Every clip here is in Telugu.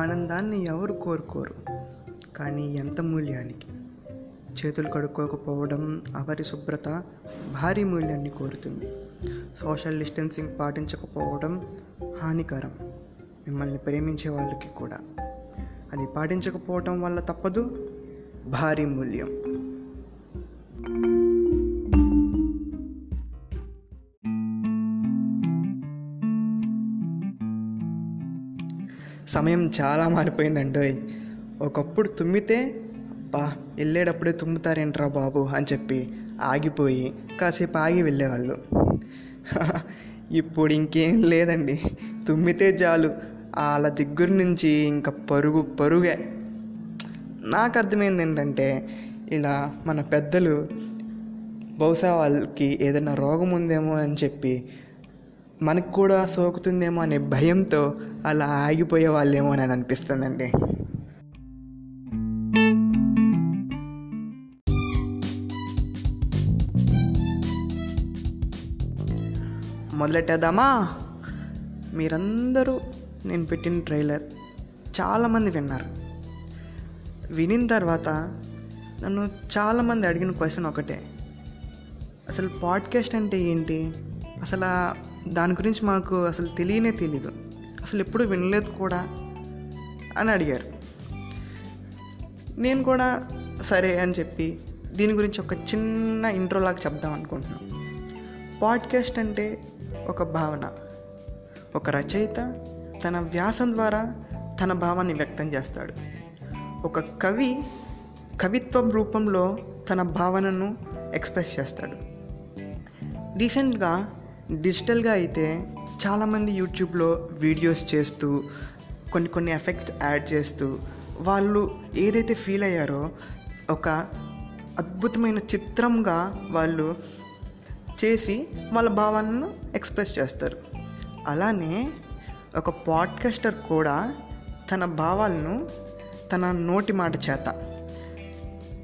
ఆనందాన్ని ఎవరు కోరుకోరు. కానీ ఎంత మూల్యానికి? చేతులు కడుక్కోకపోవడం అపరిశుభ్రత భారీ మూల్యాన్ని కోరుతుంది. సోషల్ డిస్టెన్సింగ్ పాటించకపోవడం హానికరం. మిమ్మల్ని ప్రేమించే వాళ్ళకి కూడా. అది పాటించకపోవటం వల్ల తప్పదు? భారీ మూల్యం. సమయం చాలా మారిపోయిందండి. ఒకప్పుడు తుమ్మితే బా వెళ్ళేటప్పుడే తుమ్ముతారేంట్రా బాబు అని చెప్పి ఆగిపోయి కాసేపు ఆగి వెళ్ళేవాళ్ళు. ఇప్పుడు ఇంకేం లేదండి. తుమ్మితే చాలు. వాళ్ళ దగ్గర నుంచి ఇంకా పరుగు పరుగే. నాకు అర్థమైంది ఏంటంటే ఇలా మన పెద్దలు బహుశా వాళ్ళకి ఏదైనా రోగం ఉందేమో అని చెప్పి మనకు కూడా సోకుతుందేమో అనే భయంతో అలా ఆగిపోయే వాళ్ళేమో అని అనిపిస్తుందండి. మొదలెట్టేద్దామా? మీరందరూ నేను పెట్టిన ట్రైలర్ చాలామంది విన్నారు. వినిన తర్వాత నన్ను చాలామంది అడిగిన క్వశ్చన్ ఒకటే. అసలు పాడ్కాస్ట్ అంటే ఏంటి? అసలు దాని గురించి మాకు అసలు తెలియనే తెలీదు. అసలు ఎప్పుడు వినలేదు కూడా అని అడిగారు. నేను కూడా సరే అని చెప్పి దీని గురించి ఒక చిన్న ఇంట్రో లాగా చెప్దాం అనుకుంటున్నాను. పాడ్కాస్ట్ అంటే ఒక భావన ఒక రచయిత తన వ్యాసం ద్వారా తన భావాన్ని వ్యక్తం చేస్తాడు. ఒక కవి కవిత్వం రూపంలో తన భావనను ఎక్స్ప్రెస్ చేస్తాడు. రీసెంట్గా డిజిటల్గా అయితే చాలామంది యూట్యూబ్లో వీడియోస్ చేస్తూ కొన్ని కొన్ని ఎఫెక్ట్స్ యాడ్ చేస్తూ వాళ్ళు ఏదైతే ఫీల్ అయ్యారో ఒక అద్భుతమైన చిత్రంగా వాళ్ళు చేసి వాళ్ళ భావాలను ఎక్స్ప్రెస్ చేస్తారు. అలానే ఒక పాడ్కాస్టర్ కూడా తన భావాలను తన నోటి మాట చేత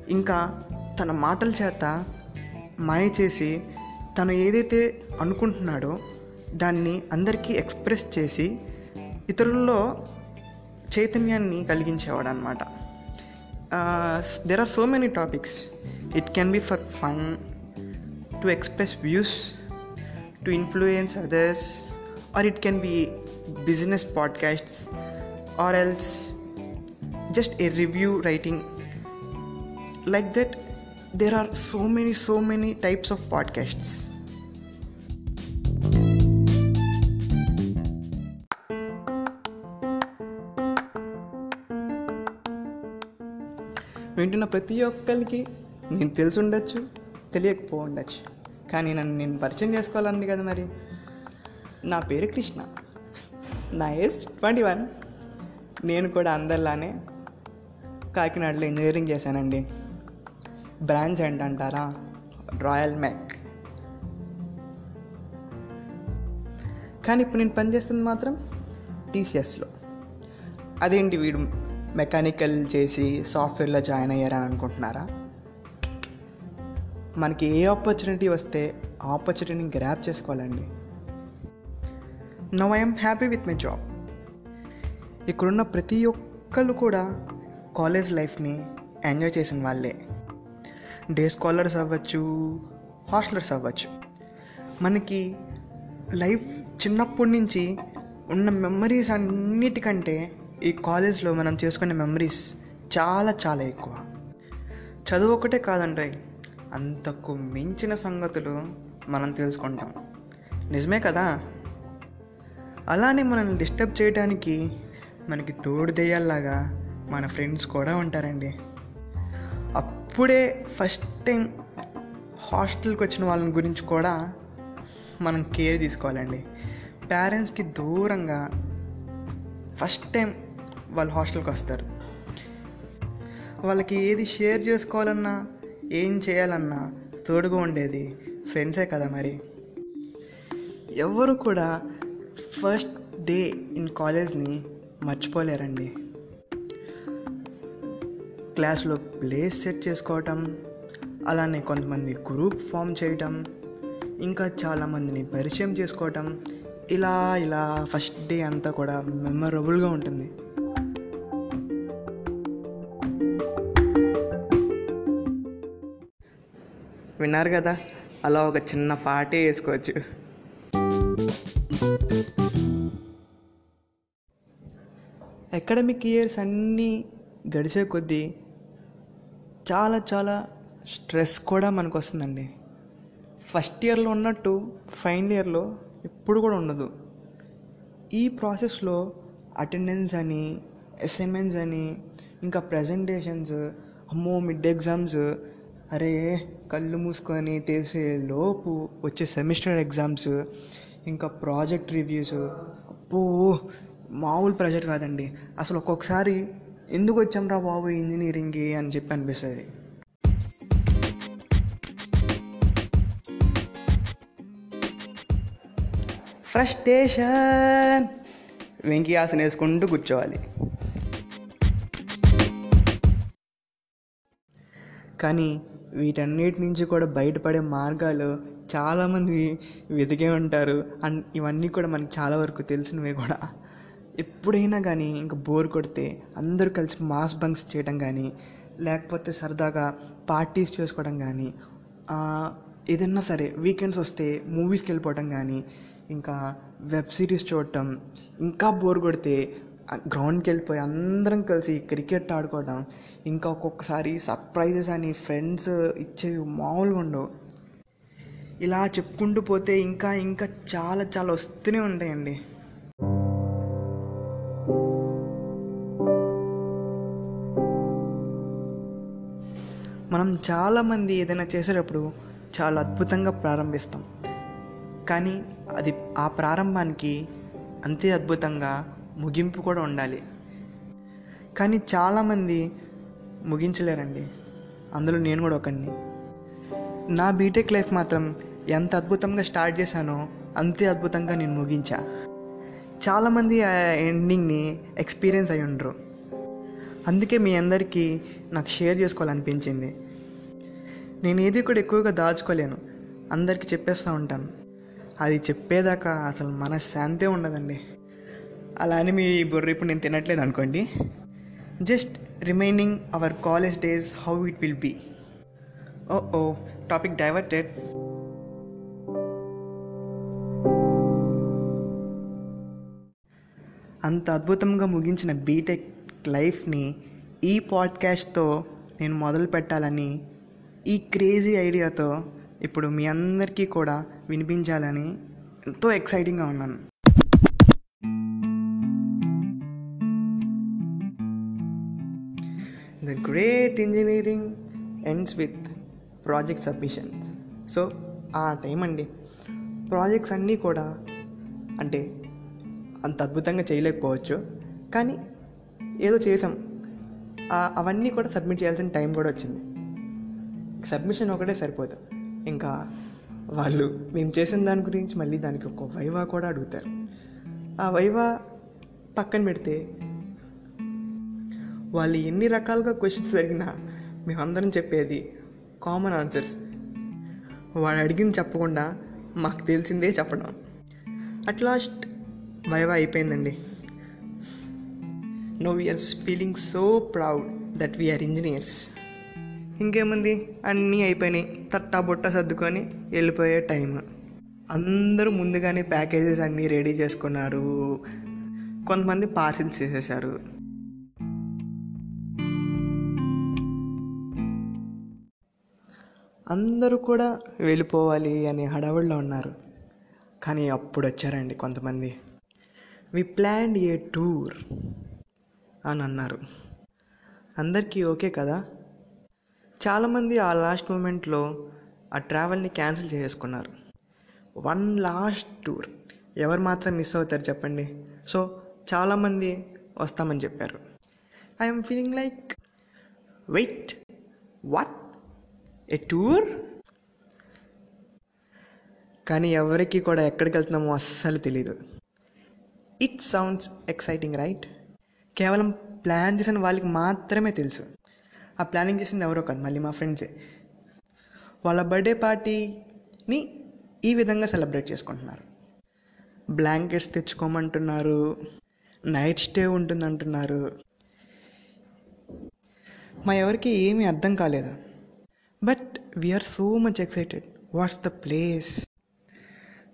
ఇంకా తన మాటల చేత మాయ చేసి తను ఏదైతే అనుకుంటున్నాడో దాన్ని అందరికీ ఎక్స్ప్రెస్ చేసి ఇతరుల్లో చైతన్యాన్ని కలిగించేవాడు అనమాట there are so many topics it can be for fun to express views to influence others or it can be business podcasts or else just a review writing like that there are so many so many types of podcasts ప్రతి ఒక్కరికి నేను తెలిసి ఉండొచ్చు తెలియకపో ఉండొచ్చు కానీ నన్ను నేను పరిచయం చేసుకోవాలండి కదా మరి. నా పేరు కృష్ణ. నా ఏజ్ ట్వంటీ వన్. నేను కూడా అందరిలానే కాకినాడలో ఇంజనీరింగ్ చేశానండి. బ్రాంచ్ ఏంటంటారా? రాయల్ మ్యాక్ కానీ ఇప్పుడు నేను పనిచేస్తుంది మాత్రం టీసీఎస్లో. అదేంటి వీడు మెకానికల్ చేసి సాఫ్ట్వేర్లో జాయిన్ అయ్యారని అనుకుంటున్నారా? మనకి ఏ ఆపర్చునిటీ వస్తే ఆ ఆపర్చునిటీని గ్రాప్ చేసుకోవాలండి. Now I'm happy with my job ఇక్కడున్న ప్రతి ఒక్కళ్ళు కూడా కాలేజ్ లైఫ్ని ఎంజాయ్ చేసిన వాళ్ళే. డే స్కాలర్స్ అవ్వచ్చు హాస్టలర్స్ అవ్వచ్చు. మనకి లైఫ్ చిన్నప్పటి నుంచి ఉన్న మెమరీస్ అన్నిటికంటే ఈ కాలేజ్లో మనం చేసుకునే మెమరీస్ చాలా చాలా ఎక్కువ. చదువు ఒకటే కాదండి. అంతకు మించిన సంగతులు మనం తెలుసుకుంటాం. నిజమే కదా? అలానే మనల్ని డిస్టర్బ్ చేయడానికి మనకి తోడు దెయ్యాల్లాగా మన ఫ్రెండ్స్ కూడా ఉంటారండి. అప్పుడే ఫస్ట్ టైం హాస్టల్కి వచ్చిన వాళ్ళని గురించి కూడా మనం కేర్ తీసుకోవాలండి. పేరెంట్స్కి దూరంగా ఫస్ట్ టైం వాళ్ళు హాస్టల్కి వస్తారు. వాళ్ళకి ఏది షేర్ చేసుకోవాలన్నా ఏం చేయాలన్నా తోడుగా ఉండేది ఫ్రెండ్సే కదా మరి. ఎవరు కూడా ఫస్ట్ డే ఇన్ కాలేజ్ని మర్చిపోలేరండి. క్లాస్లో ప్లేస్ సెట్ చేసుకోవటం అలానే కొంతమంది గ్రూప్ ఫామ్ చేయటం ఇంకా చాలామందిని పరిచయం చేసుకోవటం ఇలా ఇలా ఫస్ట్ డే అంతా కూడా మెమరబుల్గా ఉంటుంది. విన్నారు కదా? అలా ఒక చిన్న పాటే వేసుకోవచ్చు. అకాడమిక్ ఇయర్స్ అన్నీ గడిచే కొద్దీ చాలా చాలా స్ట్రెస్ కూడా మనకు వస్తుందండి ఫస్ట్ ఇయర్లో ఉన్నట్టు ఫైనల్ ఇయర్లో ఎప్పుడు కూడా ఉండదు. ఈ ప్రాసెస్లో అటెండెన్స్ అని అసైన్మెంట్స్ అని ఇంకా ప్రజెంటేషన్స్ అమ్మో మిడ్ ఎగ్జామ్స్ అరే కళ్ళు మూసుకొని తెలిసే లోపు వచ్చే సెమిస్టర్ ఎగ్జామ్స్ ఇంకా ప్రాజెక్ట్ రివ్యూస్. అప్పో మామూలు ప్రెషర్ కాదండి. అసలు ఒక్కొక్కసారి ఎందుకు వచ్చాంరా బాబు ఇంజనీరింగ్కి అని చెప్పి అనిపిస్తుంది. ఫ్రస్టేషన్ వెంకీ ఆసన వేసుకుంటూ కూర్చోవాలి. కానీ వీటన్నిటి నుంచి కూడా బయటపడే మార్గాలు చాలామంది వెతికే ఉంటారు. అండ్ ఇవన్నీ కూడా మనకి చాలా వరకు తెలిసినవే కూడా. ఎప్పుడైనా కానీ ఇంకా బోర్ కొడితే అందరూ కలిసి మాస్ బంక్స్ చేయడం కానీ లేకపోతే సరదాగా పార్టీస్ చేసుకోవడం కానీ ఏదన్నా సరే వీకెండ్స్ వస్తే మూవీస్కి వెళ్ళిపోవడం కానీ ఇంకా వెబ్ సిరీస్ చూడటం ఇంకా బోర్ కొడితే గ్రౌండ్కి వెళ్ళిపోయి అందరం కలిసి క్రికెట్ ఆడుకోవడం ఇంకా ఒక్కొక్కసారి సర్ప్రైజెస్ అని ఫ్రెండ్స్ ఇచ్చేవి మామూలుగా ఉండవు. ఇలా చెప్పుకుంటూ పోతే ఇంకా ఇంకా చాలా చాలా వస్తూనే ఉంటాయండి. మనం చాలామంది ఏదైనా చేసేటప్పుడు చాలా అద్భుతంగా ప్రారంభిస్తాం. కానీ అది ఆ ప్రారంభానికి అంతే అద్భుతంగా ముగింపు కూడా ఉండాలి. కానీ చాలామంది ముగించలేరండి. అందులో నేను కూడా ఒకడిని. నా బీటెక్ లైఫ్ మాత్రం ఎంత అద్భుతంగా స్టార్ట్ చేశానో అంతే అద్భుతంగా నేను ముగించా. చాలామంది ఆ ఎండింగ్ని ఎక్స్పీరియన్స్ అయి ఉండరు. అందుకే మీ అందరికీ నాకు షేర్ చేసుకోవాలనిపించింది. నేను ఏది కూడా ఎక్కువగా దాచుకోలేను. అందరికీ చెప్పేస్తూ ఉంటాను అది చెప్పేదాకా అసలు మనశ్శాంతే ఉండదండి. అలా అని మీ బుర్ర ఇప్పుడు నేను తినట్లేదు అనుకోండి. Just remaining our college days how it will be oh oh topic diverted అంత అద్భుతంగా ముగించిన బీటెక్ లైఫ్ని ఈ పాడ్కాస్ట్తో నేను మొదలు పెట్టాలని ఈ క్రేజీ ఐడియాతో ఇప్పుడు మీ అందరికీ కూడా వినిపించాలని ఎంతో ఎక్సైటింగ్గా ఉన్నాను. The great engineering ends with project submissions so ఆ టైం అండి. ప్రాజెక్ట్స్ అన్నీ కూడా అంటే అంత అద్భుతంగా చేయలేకపోవచ్చు. కానీ ఏదో చేసాం. అవన్నీ కూడా సబ్మిట్ చేయాల్సిన టైం కూడా వచ్చింది. సబ్మిషన్ ఒకటే సరిపోదు. ఇంకా వాళ్ళు మేము చేసిన దాని గురించి మళ్ళీ దానికి ఒక వైవా కూడా అడుగుతారు. ఆ వైవా పక్కన పెడితే వాళ్ళు ఎన్ని రకాలుగా క్వశ్చన్స్ అడిగినా మేమందరం చెప్పేది కామన్ ఆన్సర్స్ వాడు అడిగింది చెప్పకుండా మాకు తెలిసిందే చెప్పడం. అట్ లాస్ట్ వైవా అయిపోయిందండి. No we're feeling so proud that we're engineers ఇంకేముంది? అన్నీ అయిపోయినాయి. తట్టా బుట్ట సర్దుకొని వెళ్ళిపోయే టైం అందరూ ముందుగానే ప్యాకేజెస్ అన్నీ రెడీ చేసుకున్నారు. కొంతమంది పార్సిల్స్ చేసేసారు. అందరూ కూడా వెళ్ళిపోవాలి అని హడావుడిలో ఉన్నారు. కానీ అప్పుడు వచ్చారండి కొంతమంది. వి ప్లాన్ ఏ టూర్ అని అన్నారు. అందరికీ ఓకే కదా? చాలామంది ఆ లాస్ట్ మూమెంట్లో ఆ ట్రావెల్ని క్యాన్సిల్ చేసుకున్నారు వన్ లాస్ట్ టూర్ ఎవరు మాత్రం మిస్ అవుతారు చెప్పండి. సో చాలామంది వస్తామని చెప్పారు. I'm feeling like wait what a tour? కానీ ఎవరికి కూడా ఎక్కడికి వెళ్తున్నామో అస్సలు తెలీదు. ఇట్ సౌండ్స్ ఎక్సైటింగ్ రైట్ కేవలం ప్లాన్ చేసిన వాళ్ళకి మాత్రమే తెలుసు. ఆ ప్లానింగ్ చేసింది ఎవరో కాదు మళ్ళీ మా ఫ్రెండ్సే. వాళ్ళ బర్త్డే పార్టీని ఈ విధంగా సెలబ్రేట్ చేసుకుంటున్నారు. బ్లాంకెట్స్ తెచ్చుకోమంటున్నారు. నైట్ స్టే ఉంటుందంటున్నారు. మా ఎవరికి ఏమీ అర్థం కాలేదు. But we're so much excited what's the place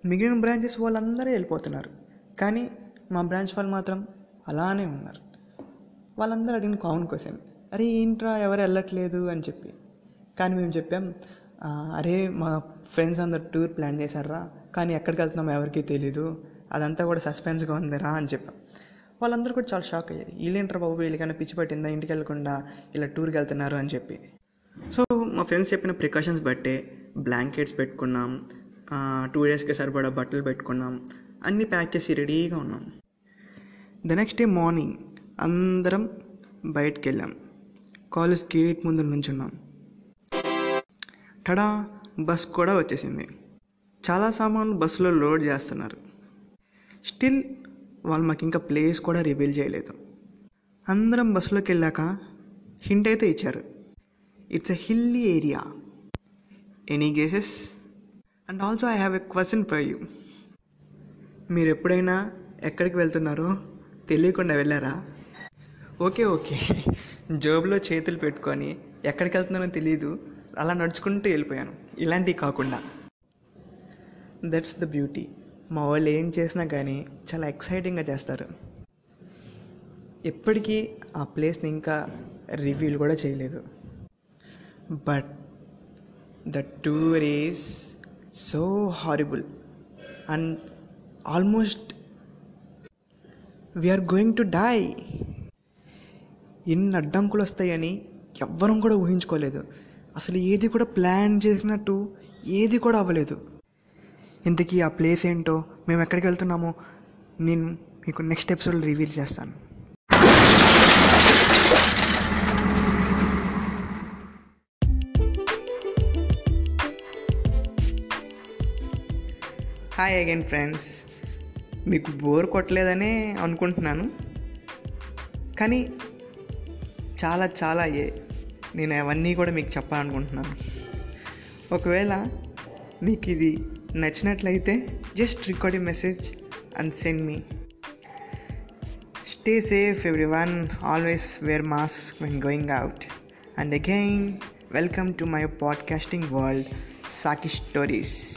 మిగిలిన బ్రాంచెస్ వాళ్ళందరూ వెళ్ళిపోతున్నారు. కానీ మా బ్రాంచ్ వాళ్ళు మాత్రం అలానే ఉన్నారు. వాళ్ళందరూ అడిగిన కామన్ క్వశ్చన్ అరే ఏంట్రా ఎవరు వెళ్ళట్లేదు అని చెప్పి. కానీ మేము చెప్పాం అరే మా ఫ్రెండ్స్ అందరు టూర్ ప్లాన్ చేశారా? కానీ ఎక్కడికి వెళ్తున్నామో ఎవరికీ తెలీదు. అదంతా కూడా సస్పెన్స్గా ఉందిరా అని చెప్పాం. వాళ్ళందరూ కూడా చాలా షాక్ అయ్యారు. వీళ్ళేంట్రా బాబు? వీళ్ళకైనా పిచ్చి పట్టిందా? ఇంటికి వెళ్ళకుండా ఇలా టూర్కి వెళ్తున్నారు అని చెప్పి. సో మా ఫ్రెండ్స్ చెప్పిన ప్రికాషన్స్ బట్టే బ్లాంకెట్స్ పెట్టుకున్నాం టూ డేస్కి సరిపడా బట్టలు పెట్టుకున్నాం అన్నీ ప్యాక్ చేసి రెడీగా ఉన్నాం. ద నెక్స్ట్ డే మార్నింగ్ అందరం బయటికి వెళ్ళాం కాలేజ్ గేట్ ముందు నుంచున్నాం. టడా బస్ కూడా వచ్చేసింది. చాలా సామాన్లు బస్సులో లోడ్ చేస్తున్నారు. స్టిల్ వాళ్ళు మాకు ఇంకా ప్లేస్ కూడా రివీల్ చేయలేదు. అందరం బస్సులోకి వెళ్ళాక హింట్ అయితే ఇచ్చారు. It's a hilly area any guesses and also I have a question for you మీరు ఎప్పుడైనా ఎక్కడికి వెళ్తున్నారో తెలియకుండా వెళ్ళారా? Okay okay. జోబులో చేతులు పెట్టుకొని ఎక్కడికి వెళ్తున్నానో తెలియదు అలా నడుచుకుంటూ వెళ్ళిపోయాను. ఇలాంటివి కాకుండా. దట్స్ ద బ్యూటీ మా వాళ్ళు ఏం చేసినా కానీ చాలా ఎక్సైటింగ్గా చేస్తారు. ఎప్పటికీ ఆ ప్లేస్ని ఇంకా రివ్యూలు కూడా చేయలేదు. But the tour is so horrible and almost we're going to die ఎన్ని అడ్డంకులు వస్తాయని ఎవ్వరం కూడా ఊహించుకోలేదు. అసలు ఏది కూడా ప్లాన్ చేసినట్టు ఏది కూడా అవ్వలేదు. ఇంతకీ ఆ ప్లేస్ ఏంటో మేము ఎక్కడికి వెళ్తున్నామో నేను మీకు నెక్స్ట్ ఎపిసోడ్ రివీల్ చేస్తాను. హాయ్ అగైన్ ఫ్రెండ్స్ మీకు బోర్ కొట్టలేదనే అనుకుంటున్నాను. కానీ చాలా చాలా అయ్యాయి నేను అవన్నీ కూడా మీకు చెప్పాలనుకుంటున్నాను. ఒకవేళ మీకు ఇది నచ్చినట్లయితే just record message and send me stay safe every one always wear mask when going out and again welcome to my podcasting world Saki stories